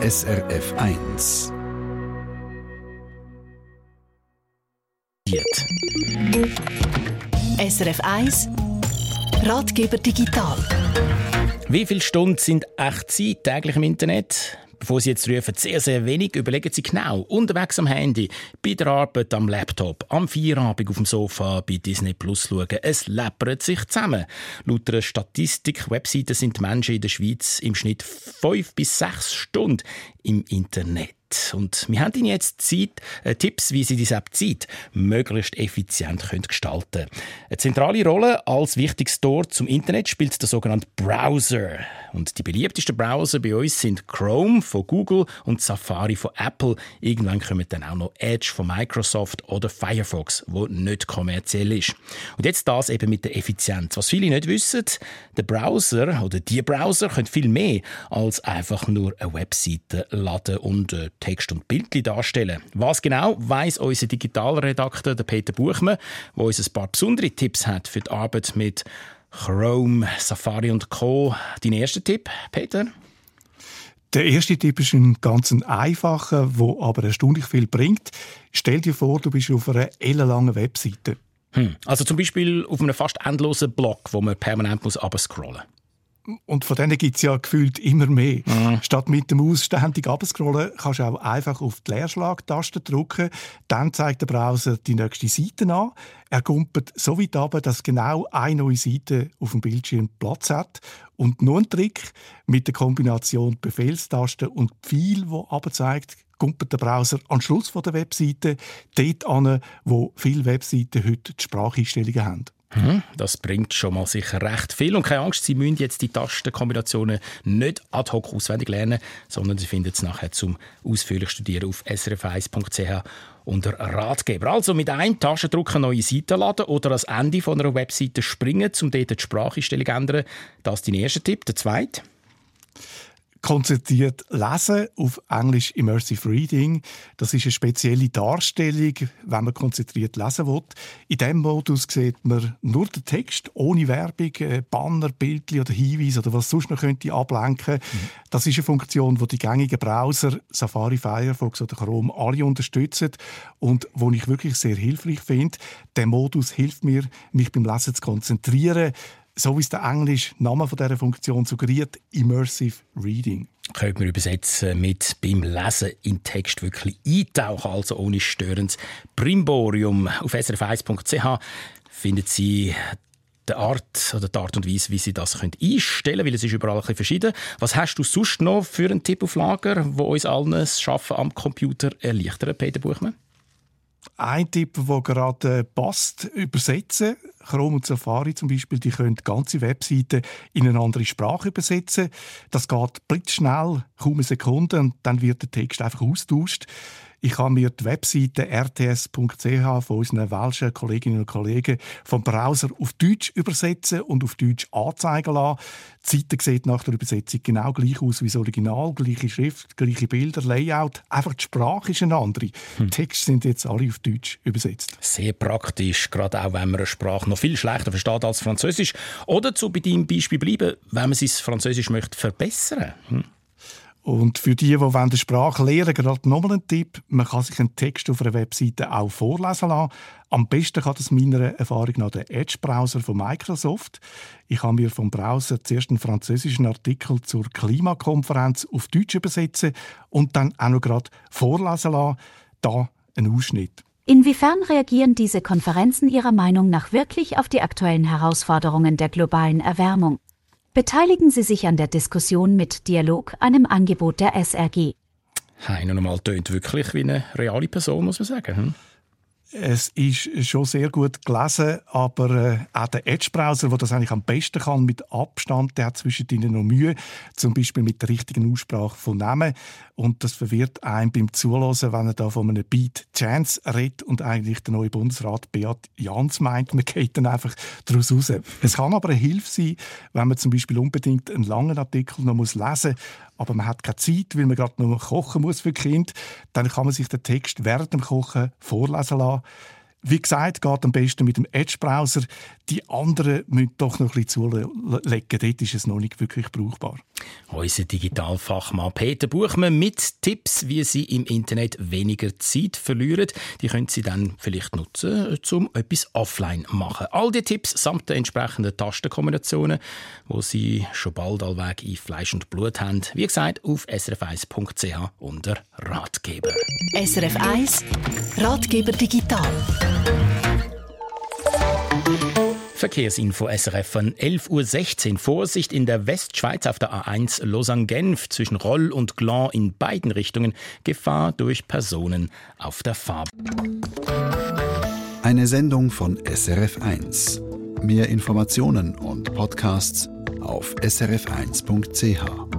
SRF 1. SRF 1 Ratgeber digital. Wie viele Stunden sind echt Zeit täglich im Internet? Bevor Sie jetzt rufen, sehr, sehr wenig, überlegen Sie genau. Unterwegs am Handy, bei der Arbeit am Laptop, am Feierabend auf dem Sofa, bei Disney Plus schauen. Es läppert sich zusammen. Laut einer Statistik-Webseite sind die Menschen in der Schweiz im Schnitt fünf bis sechs Stunden im Internet. Und wir haben Ihnen jetzt Zeit, äh, Tipps, wie Sie diese Zeit möglichst effizient können gestalten können. Eine zentrale Rolle als wichtiges Tor zum Internet spielt der sogenannte Browser. Und die beliebtesten Browser bei uns sind Chrome von Google und Safari von Apple. Irgendwann kommen dann auch noch Edge von Microsoft oder Firefox, wo nicht kommerziell ist. Und jetzt das eben mit der Effizienz. Was viele nicht wissen, der Browser oder die Browser können viel mehr als einfach nur eine Webseite laden und äh, Text und Bildchen darstellen. Was genau weiß unser Digitalredakteur Peter Buchmann, der uns ein paar besondere Tipps hat für die Arbeit mit Chrome, Safari und Co. Dein erster Tipp, Peter? Der erste Tipp ist ein ganz einfacher, wo aber erstaunlich viel bringt. Stell dir vor, du bist auf einer ellenlangen Webseite. Hm. Also zum Beispiel auf einem fast endlosen Blog, wo man permanent muss scrollen muss. Und von denen gibt es ja gefühlt immer mehr. Mhm. Statt mit dem Maus ständig abzuscrollen, kannst du auch einfach auf die Leerschlagtaste drücken. Dann zeigt der Browser die nächste Seite an. Er kumpelt so weit ab, dass genau eine neue Seite auf dem Bildschirm Platz hat. Und nur ein Trick mit der Kombination Befehlstaste und Pfeil, wo aber zeigt, kumpelt der Browser am Schluss der Webseite dort an, wo viele Webseiten heute die Spracheinstellungen haben. Hm, das bringt schon mal sicher recht viel. Und keine Angst, Sie müssen jetzt die Tastenkombinationen nicht ad hoc auswendig lernen, sondern Sie finden es nachher zum ausführlich Studieren auf srf1.ch unter Ratgeber. Also mit einem Taschendruck eine neue Seite laden oder ans Ende von einer Webseite springen, um dort die Spracheinstellung zu ändern. Das ist dein erster Tipp. Der zweite? Konzentriert lesen, auf Englisch Immersive Reading. Das ist eine spezielle Darstellung, wenn man konzentriert lesen will. In diesem Modus sieht man nur den Text, ohne Werbung, äh, Banner, Bildchen oder Hinweise oder was sonst noch könnte ablenken. Mhm. Das ist eine Funktion, die die gängigen Browser Safari, Firefox oder Chrome alle unterstützen und wo ich wirklich sehr hilfreich finde. Der Modus hilft mir, mich beim Lesen zu konzentrieren, so wie es der englische Name von dieser Funktion suggeriert, Immersive Reading. Könnte man übersetzen mit beim Lesen in Text wirklich eintauchen, also ohne störendes Brimborium. Auf srf1.ch finden Sie die Art oder die Art und Weise, wie Sie das einstellen können, weil es ist überall ein bisschen verschieden. Was hast du sonst noch für einen Tipp auf Lager, wo uns allen das Arbeiten am Computer erleichtert, Peter Buchmann? Ein Tipp, der gerade passt, übersetzen. Chrome und Safari zum Beispiel, die können ganze Webseiten in eine andere Sprache übersetzen. Das geht blitzschnell, kaum eine Sekunde, und dann wird der Text einfach austauscht. Ich habe mir die Webseite rts.ch von unseren welschen Kolleginnen und Kollegen vom Browser auf Deutsch übersetzen und auf Deutsch anzeigen lassen. Die Seite sieht nach der Übersetzung genau gleich aus wie das Original, gleiche Schrift, gleiche Bilder, Layout. Einfach die Sprache ist eine andere. Hm. Die Texte sind jetzt alle auf Deutsch übersetzt. Sehr praktisch, gerade auch wenn man eine Sprache noch viel schlechter versteht als Französisch. Oder zu bei deinem Beispiel bleiben, wenn man sein Französisch möchte verbessern hm? Und für die, die die Sprache lernen gerade nochmal ein Tipp. Man kann sich einen Text auf einer Webseite auch vorlesen lassen. Am besten kann das meiner Erfahrung nach der Edge-Browser von Microsoft. Ich habe mir vom Browser zuerst einen französischen Artikel zur Klimakonferenz auf Deutsch übersetzen und dann auch noch gerade vorlesen lassen. Da ein Ausschnitt. Inwiefern reagieren diese Konferenzen Ihrer Meinung nach wirklich auf die aktuellen Herausforderungen der globalen Erwärmung? Beteiligen Sie sich an der Diskussion mit Dialog, einem Angebot der SRG. Heino nochmal tönt wirklich wie eine reale Person, muss man sagen. Hm? Es ist schon sehr gut gelesen, aber äh, auch der Edge-Browser, der das eigentlich am besten kann, mit Abstand, der hat zwischen ihnen noch Mühe, zum Beispiel mit der richtigen Aussprache von Namen. Und das verwirrt einen beim Zuhören, wenn er da von einem Beat Chance redet und eigentlich der neue Bundesrat Beat Jans meint. Man geht dann einfach daraus raus. Es kann aber eine Hilfe sein, wenn man zum Beispiel unbedingt einen langen Artikel noch lesen muss, aber man hat keine Zeit, weil man gerade noch kochen muss für Kind, dann kann man sich den Text während dem Kochen vorlesen lassen. Wie gesagt, geht am besten mit dem Edge-Browser. Die anderen müssen doch noch ein bisschen zulegen. Dort ist es noch nicht wirklich brauchbar. Unser Digitalfachmann Peter Buchmann mit Tipps, wie Sie im Internet weniger Zeit verlieren. Die können Sie dann vielleicht nutzen, um etwas offline zu machen. All die Tipps samt den entsprechenden Tastenkombinationen, wo Sie schon bald allweg in Fleisch und Blut haben. Wie gesagt, auf srf1.ch unter Ratgeber. SRF 1 Ratgeber digital. Verkehrsinfo SRF von 11.16 Uhr. Vorsicht in der Westschweiz auf der A1 Lausanne-Genf zwischen Roll und Glan in beiden Richtungen. Gefahr durch Personen auf der Fahrbahn. Eine Sendung von SRF 1. Mehr Informationen und Podcasts auf srf1.ch.